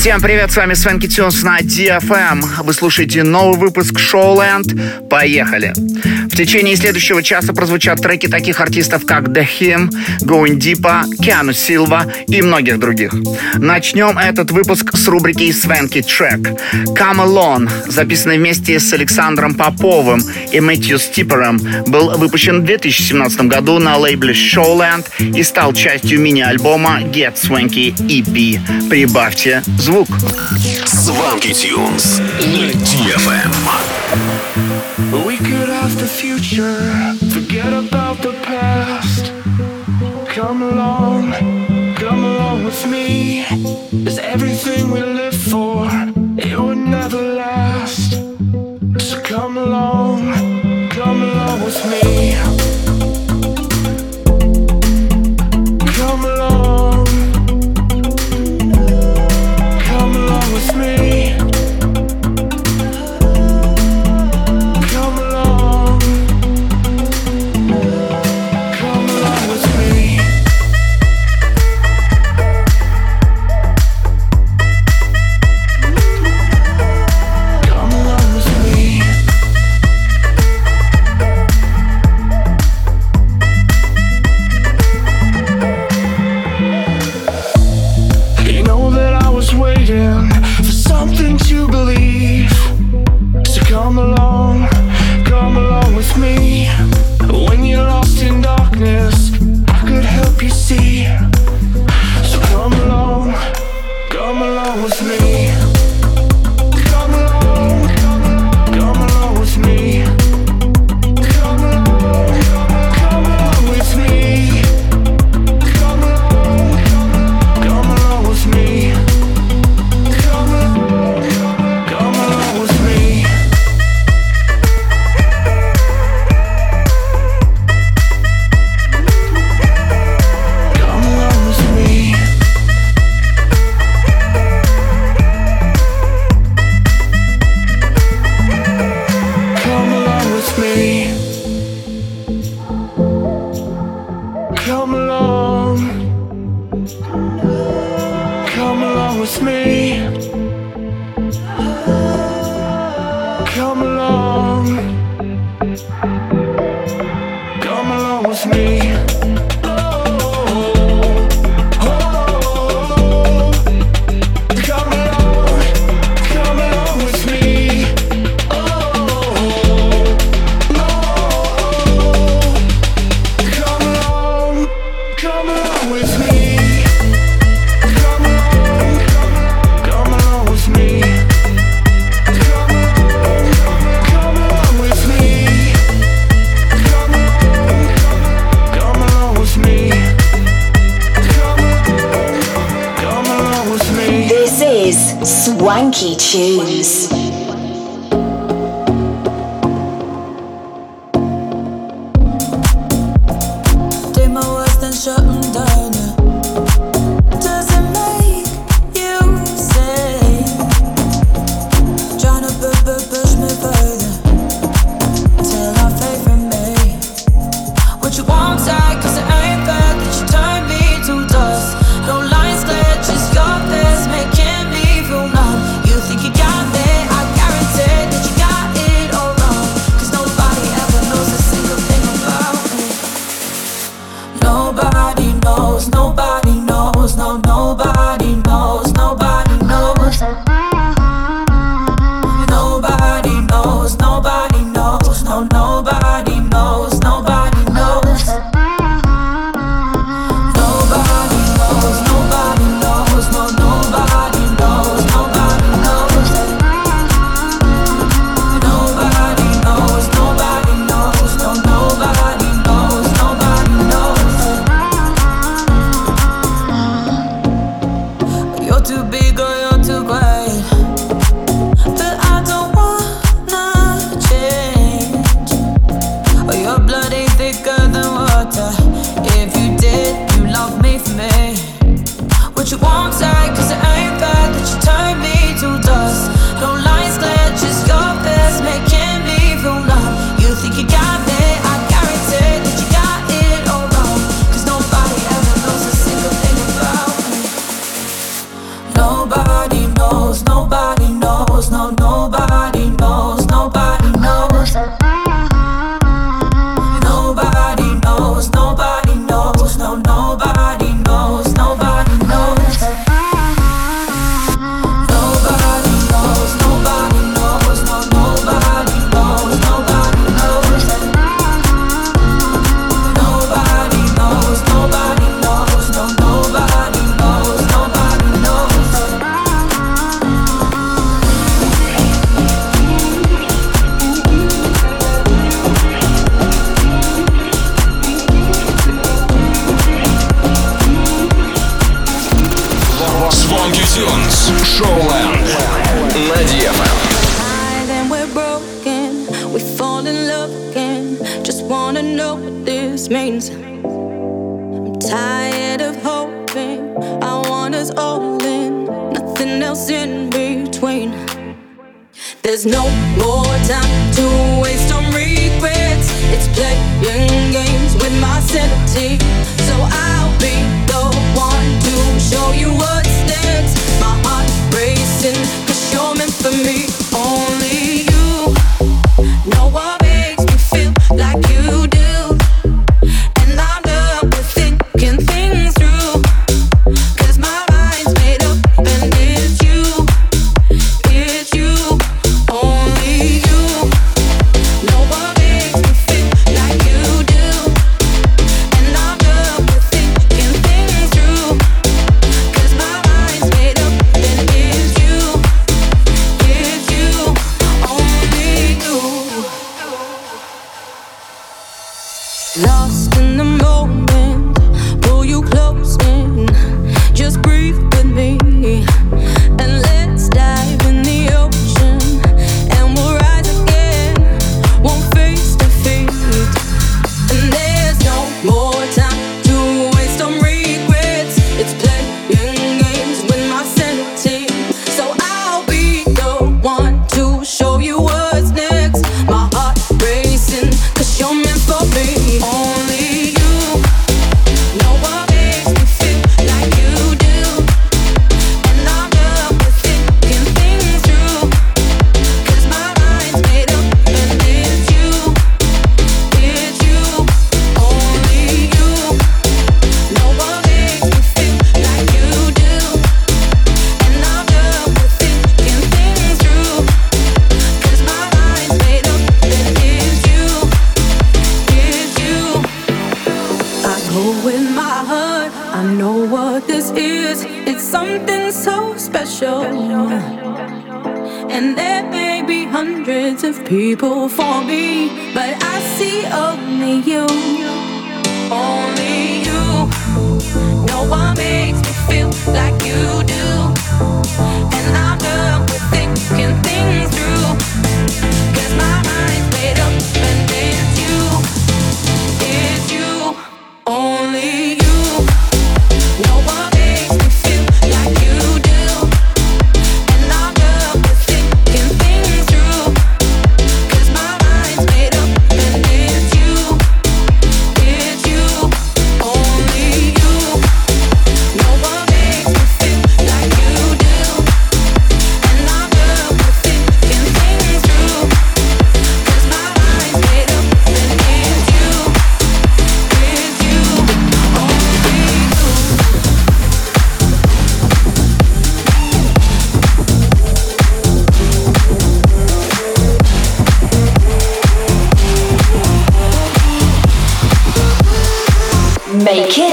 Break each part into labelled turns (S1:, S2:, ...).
S1: Всем привет, с вами Свенки Тюнс на DFM. Вы слушаете новый выпуск Showland. Поехали! В течение следующего часа прозвучат треки таких артистов, как The Him, Going Deeper, Keanu Silva и многих других. Начнем этот выпуск с рубрики Свенки Трек. Come Alone, записанный вместе с Александром Поповым и Мэтью Стипером, был выпущен в 2017 году на лейбле Showland и стал частью мини-альбома Get Swanky EP. Прибавьте звук звук.
S2: Сванки Тюнс на DFM. We could have the future, forget about the past. Come along, come along with me. Is everything we live for, it would never last. So come along, come along with me.
S3: me.
S4: When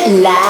S4: live.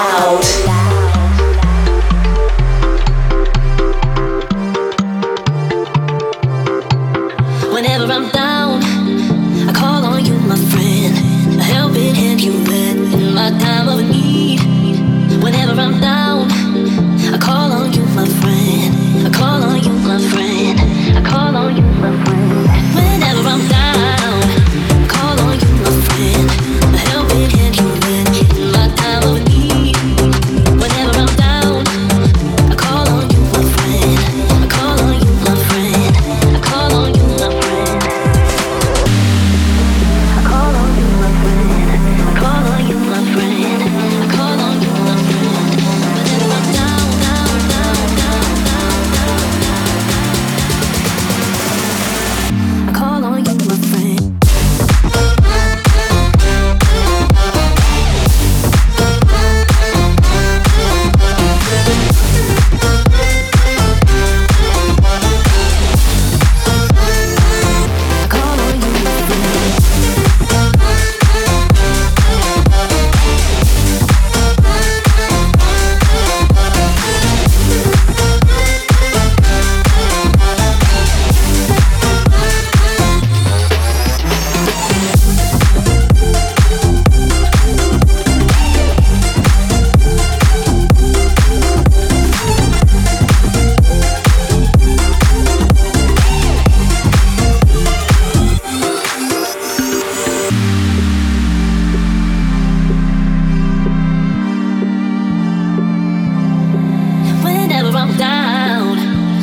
S4: I'm down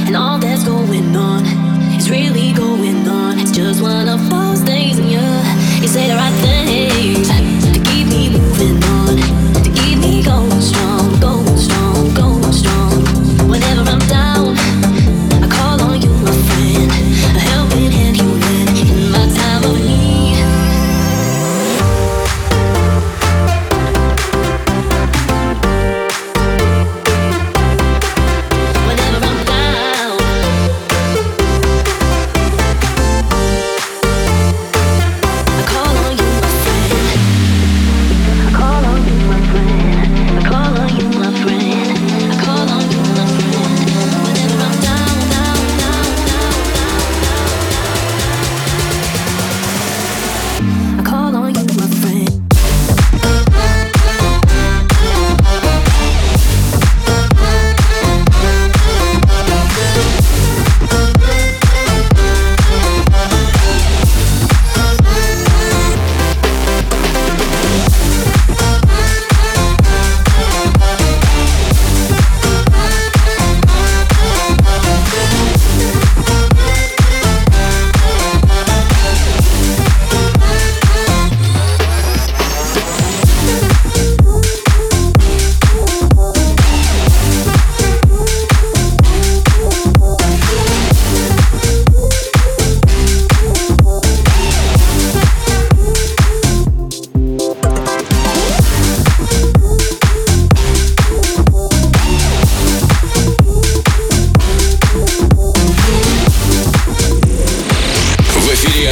S4: and all that's going on is really going on. It's just one of those things, yeah. You say that I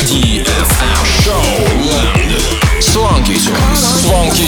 S4: DFM Show
S5: Swanky Tunes.
S1: Swanky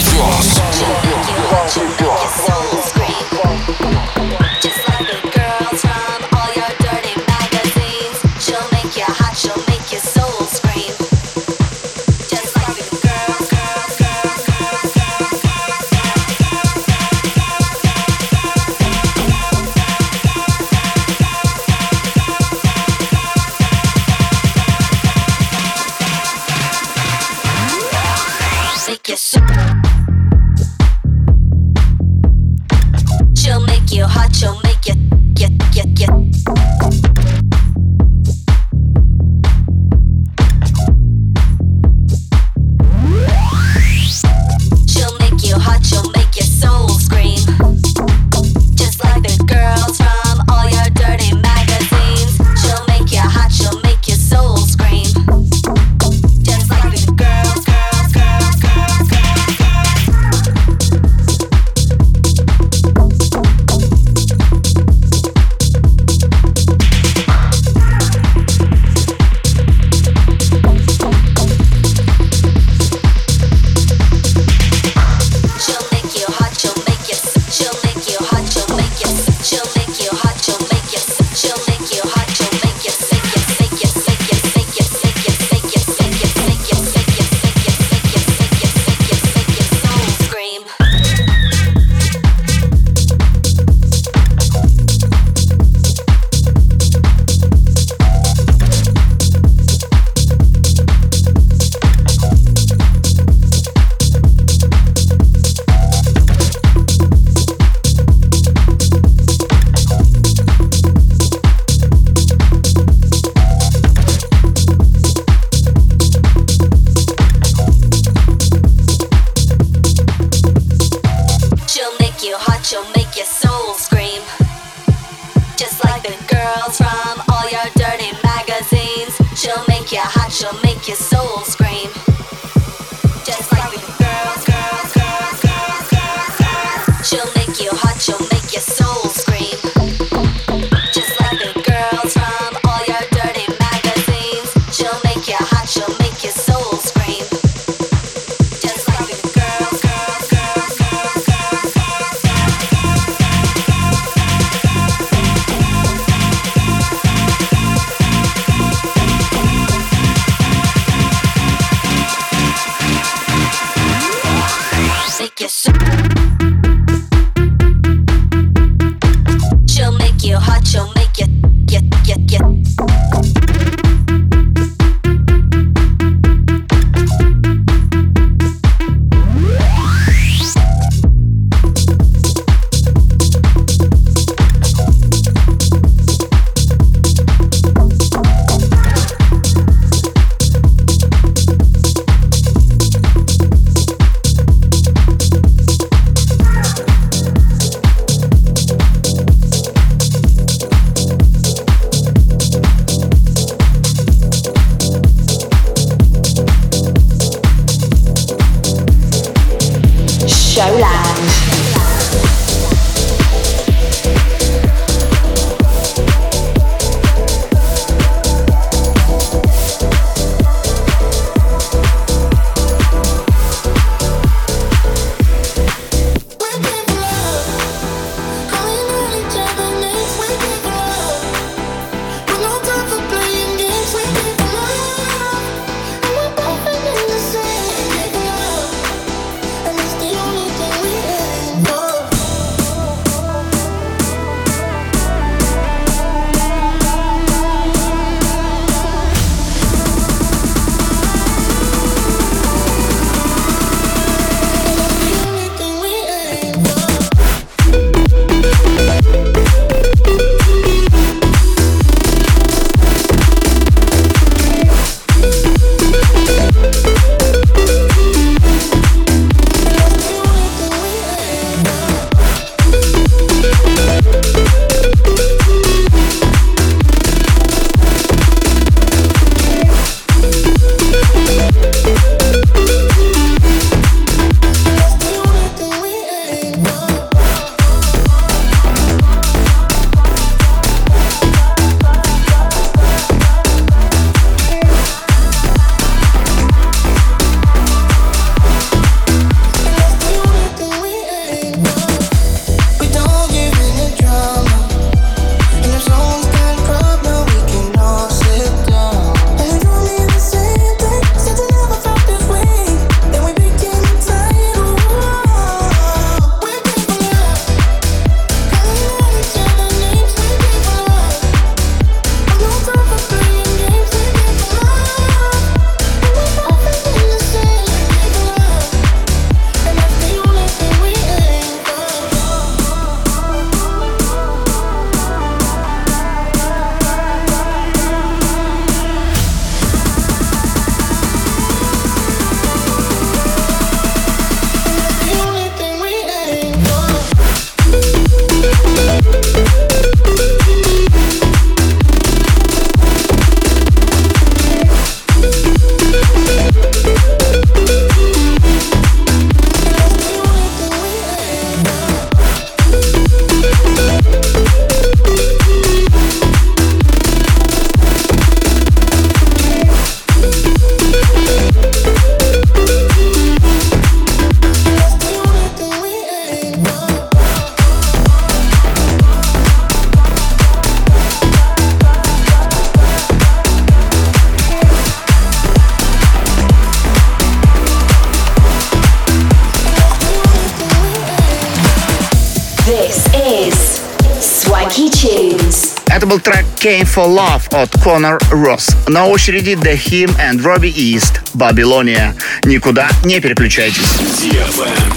S1: Chain for Love от Connor Ross. На очереди The Him and Robbie East Babylonia. Никуда не переключайтесь.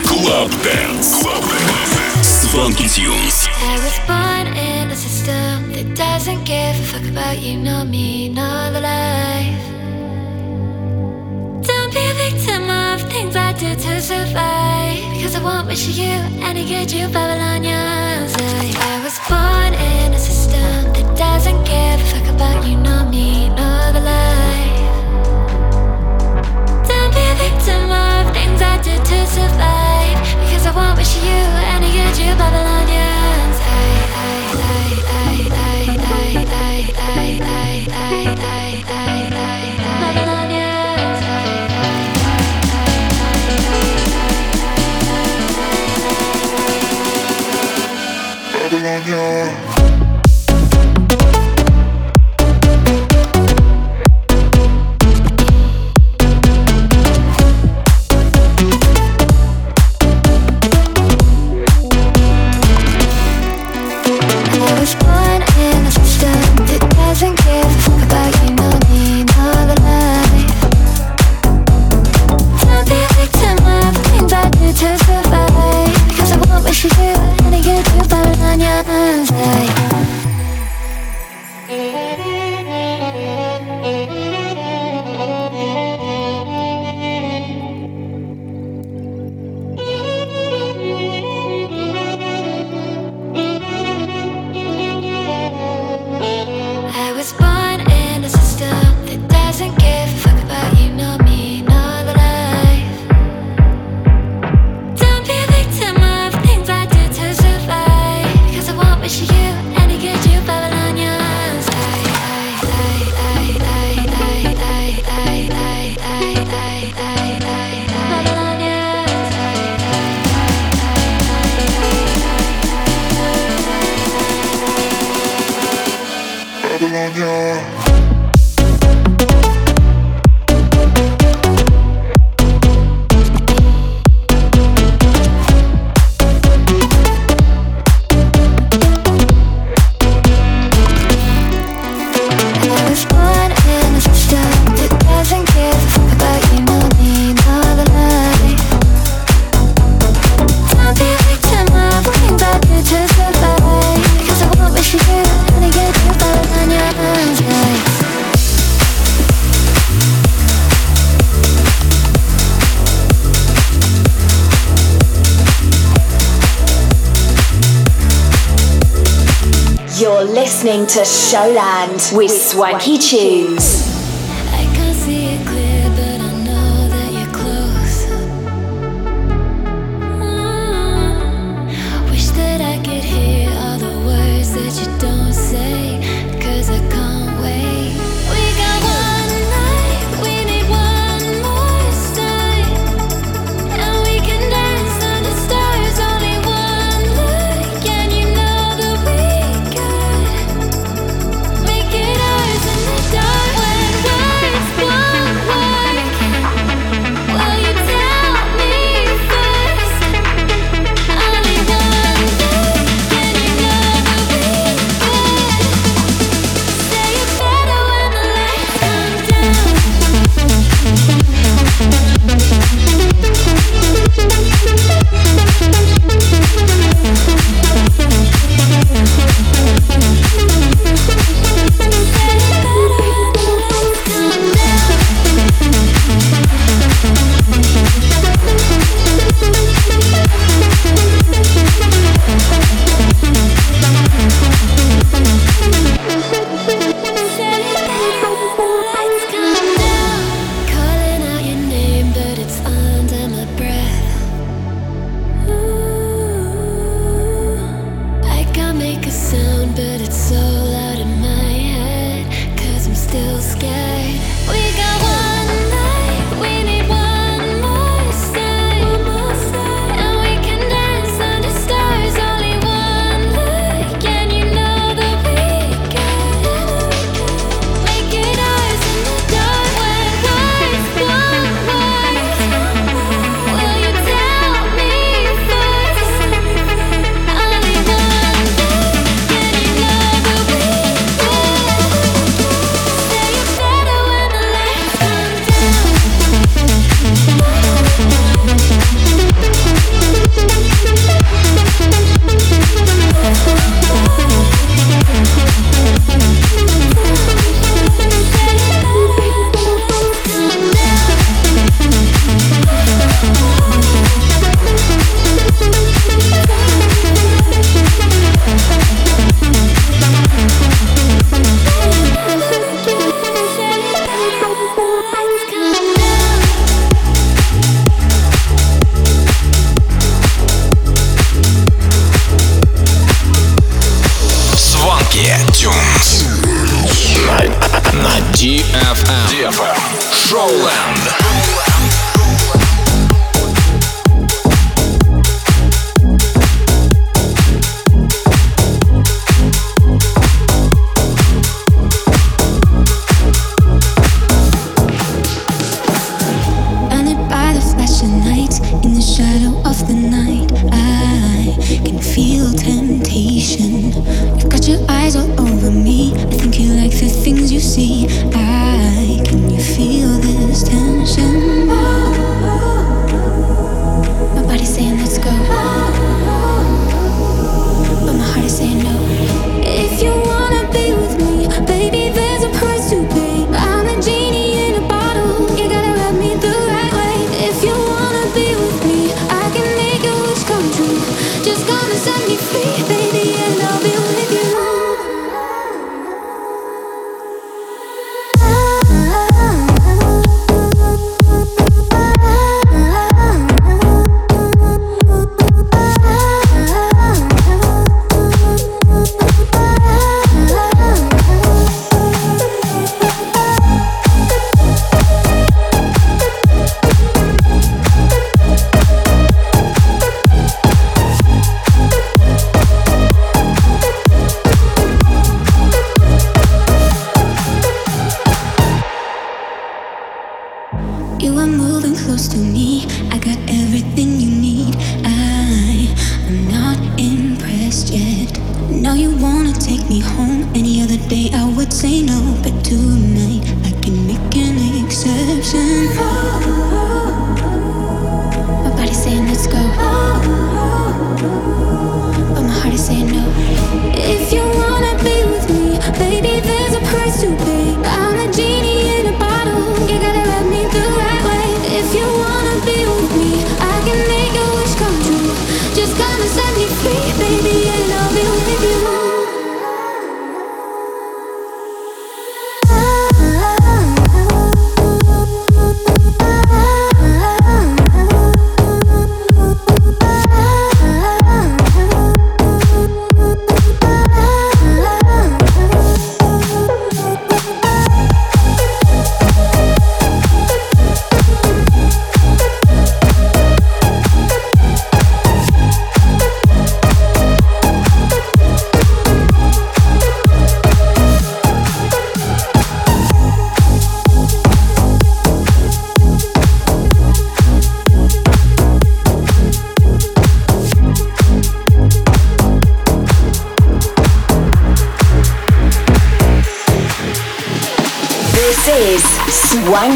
S2: Club Dance. Club Dance. С Funky Tunes.
S6: I was born in a system that doesn't give a fuck about you, nor me, nor the life. Don't be a victim of things I did to survive. Because I won't wish you any good, you Babylonians. need a
S5: listening to Showland with, Swanky Tunes.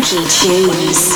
S1: funky.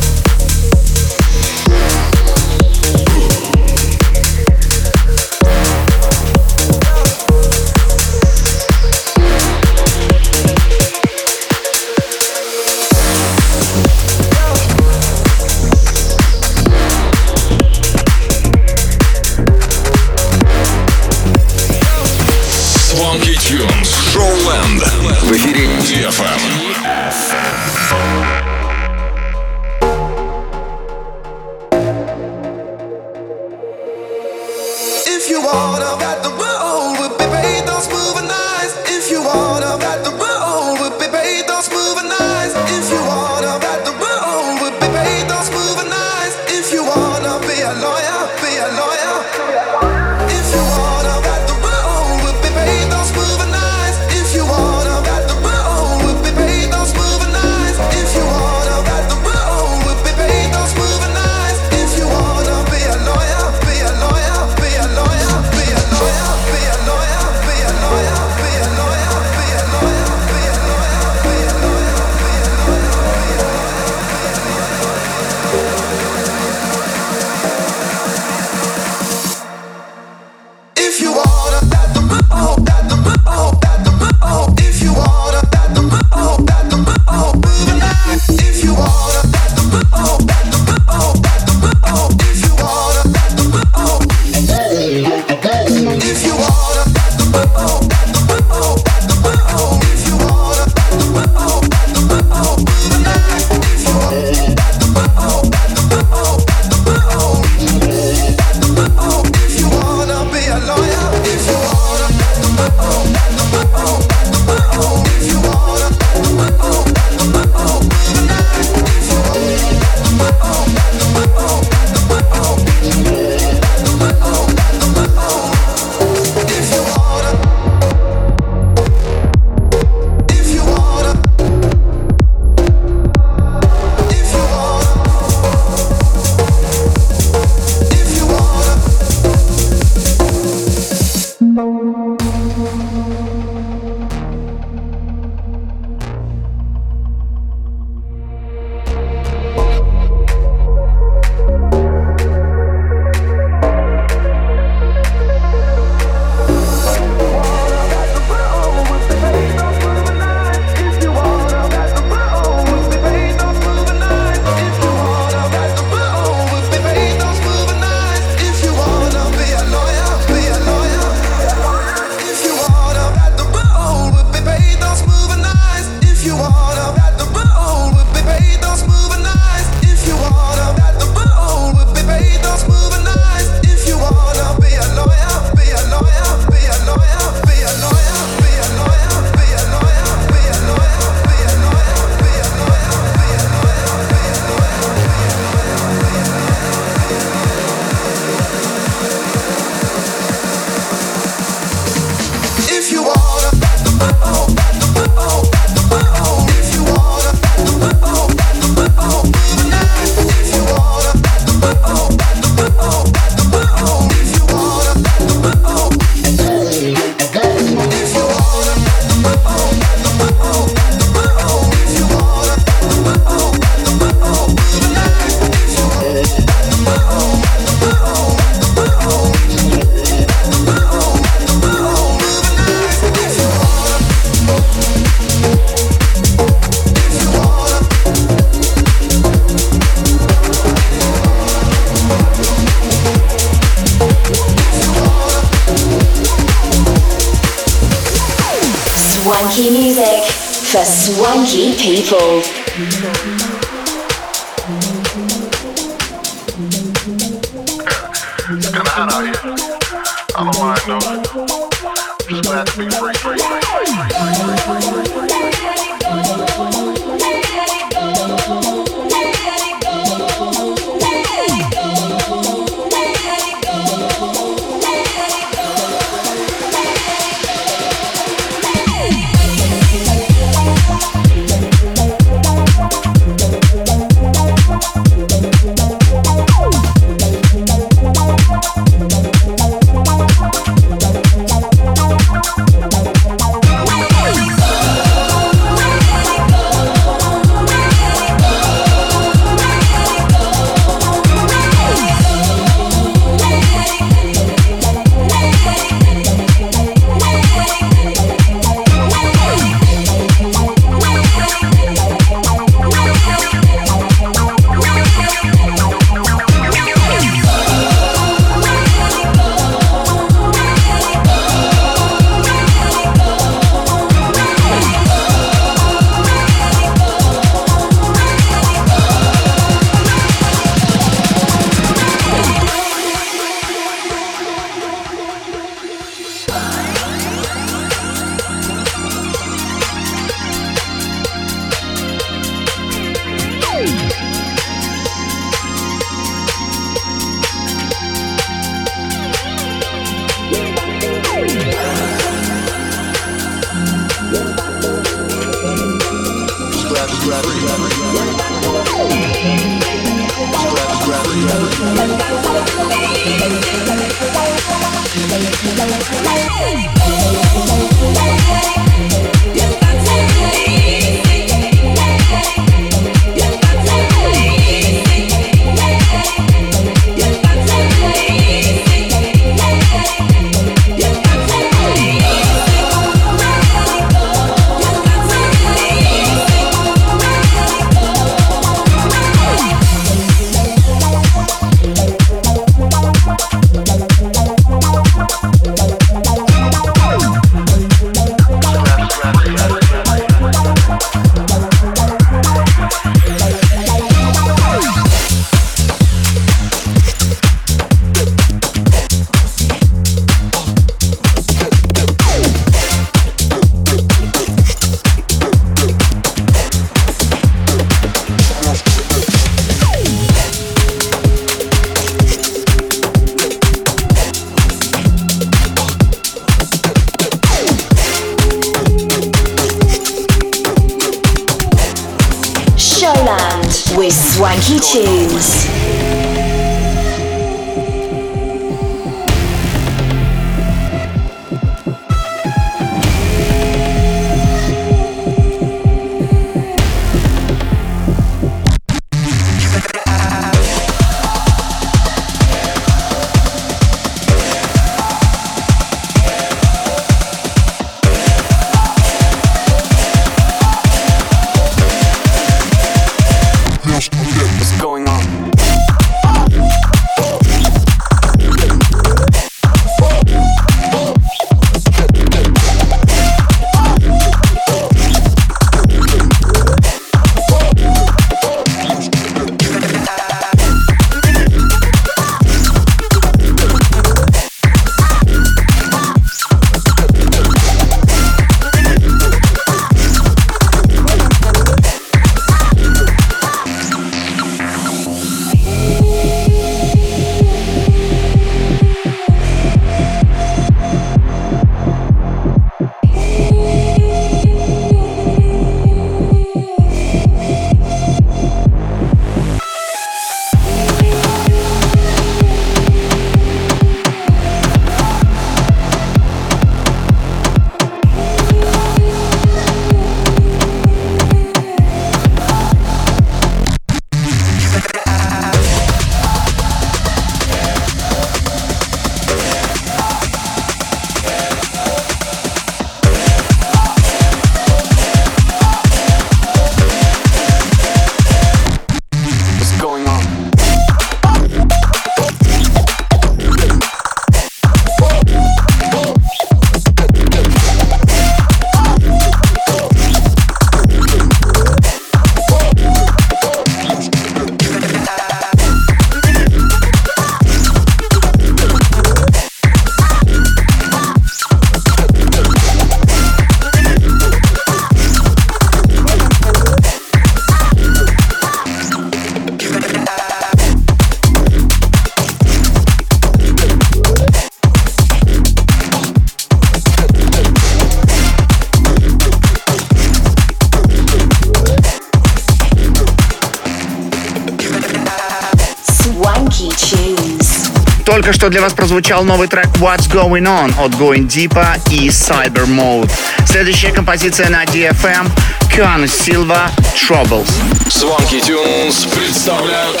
S1: что для вас прозвучал новый трек What's Going On от Going Deepa и Cyber Mode. Следующая композиция на DFM Кан Силва Troubles.
S2: Swanky тюнс представляют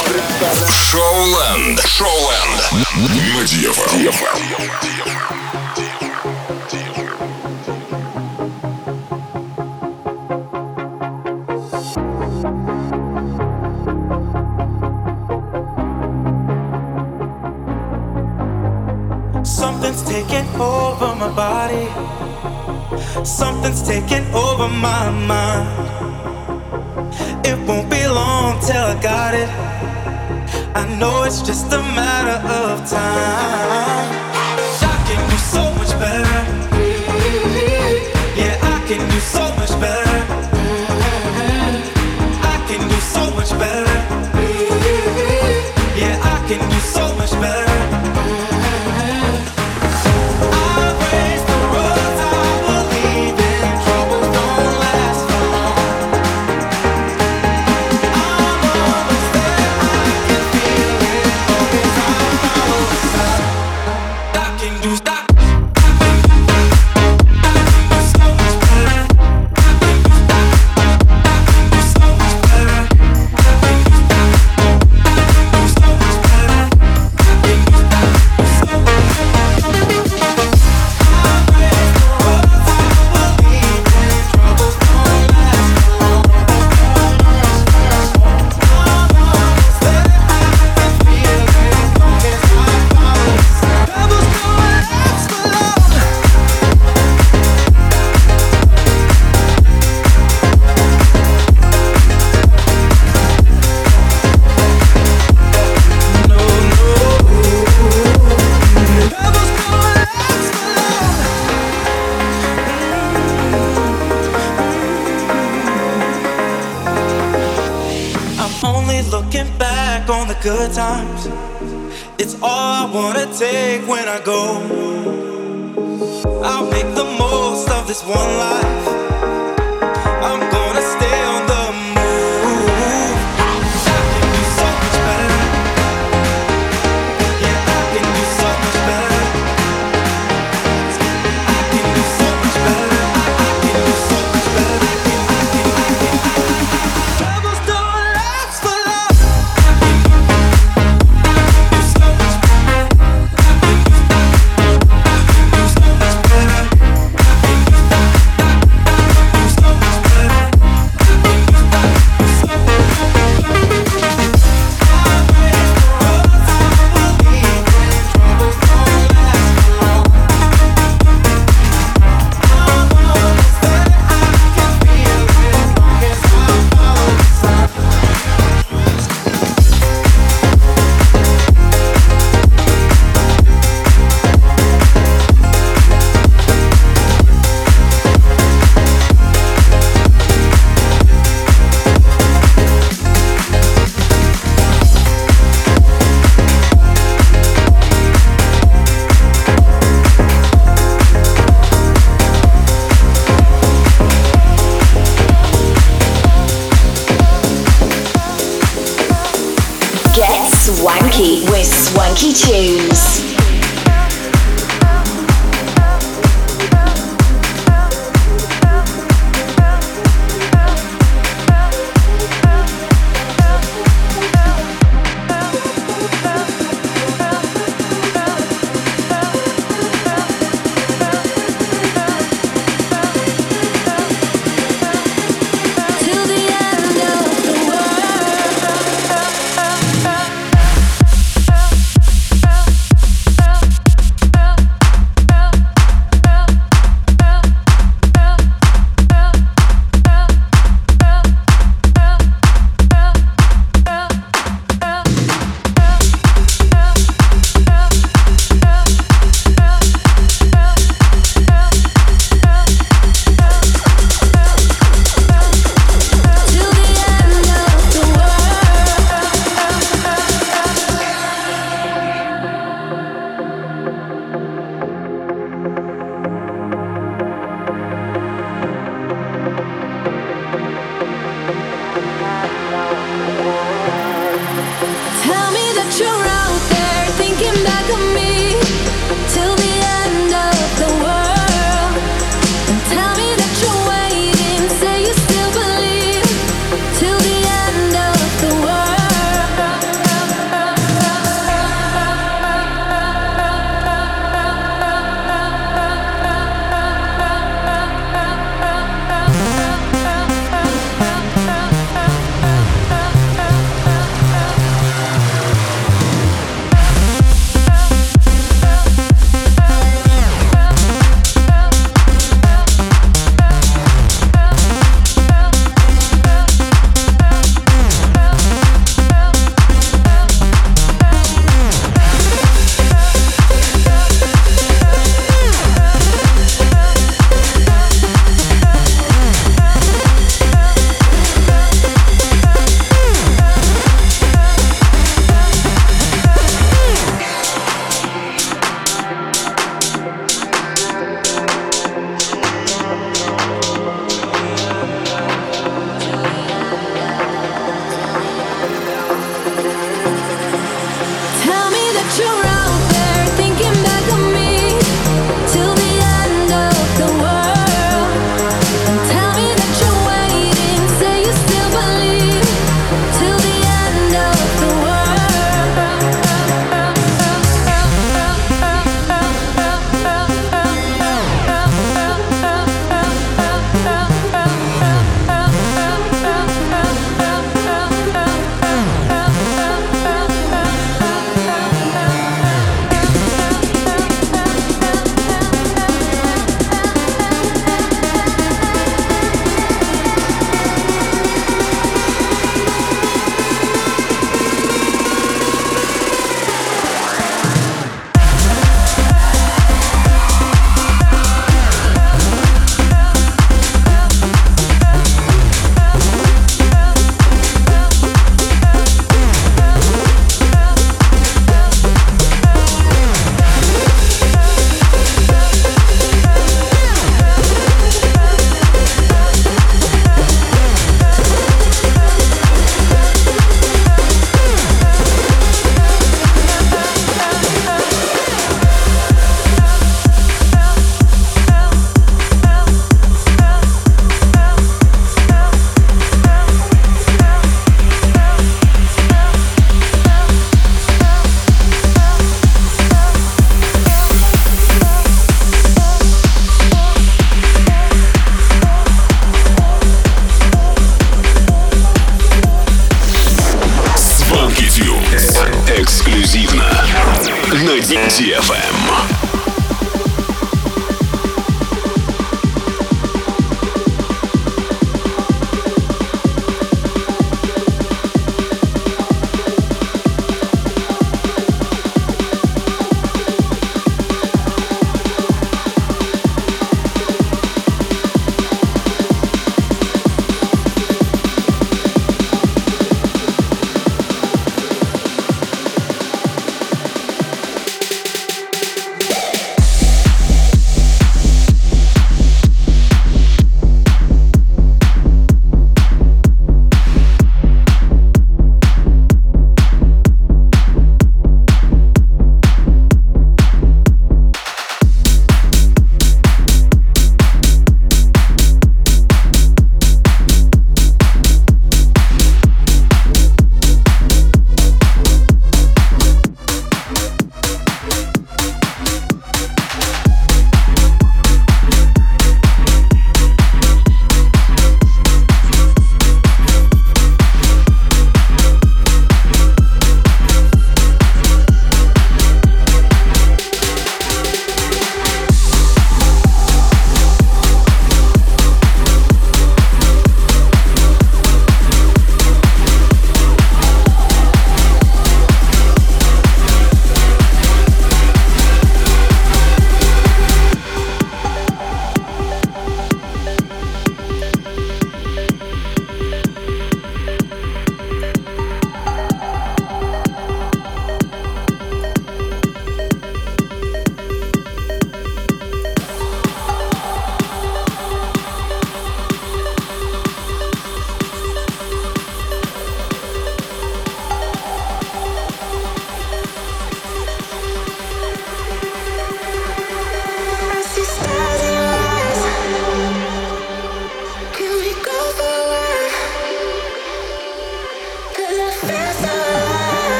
S2: Шоуленд. Шоуленд. На DFM.
S7: DFM. taking over my mind. It won't be long till I got it. I know it's just a matter of time.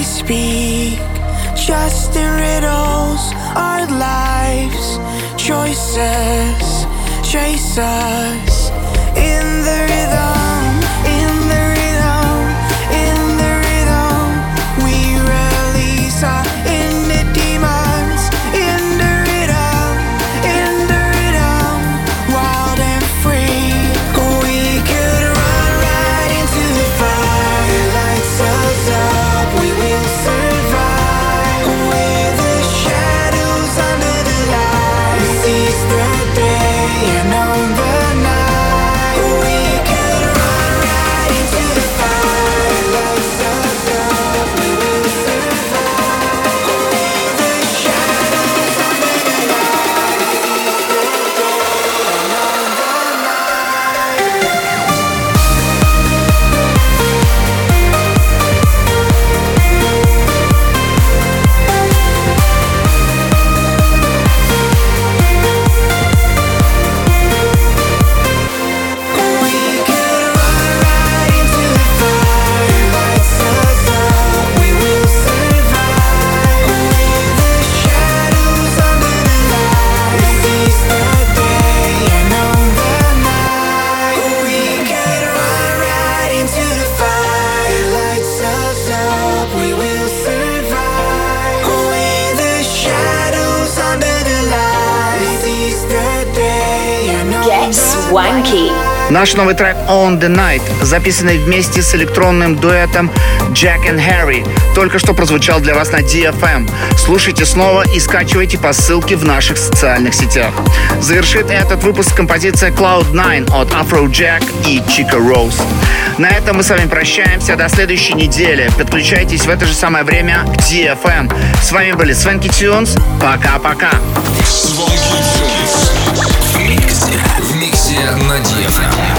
S8: They speak just in riddles. Our lives, choices, trace us in the rhythm,
S1: Наш новый трек On The Night, записанный вместе с электронным дуэтом Jack and Harry, только что прозвучал для вас на DFM. Слушайте снова и скачивайте по ссылке в наших социальных сетях. Завершит этот выпуск композиция Cloud9 от Afrojack и Chica Rose. На этом мы с вами прощаемся до следующей недели. Подключайтесь в это же самое время к DFM. С вами были Свенки Тюнс. Пока-пока.
S9: В В миксе на DFM.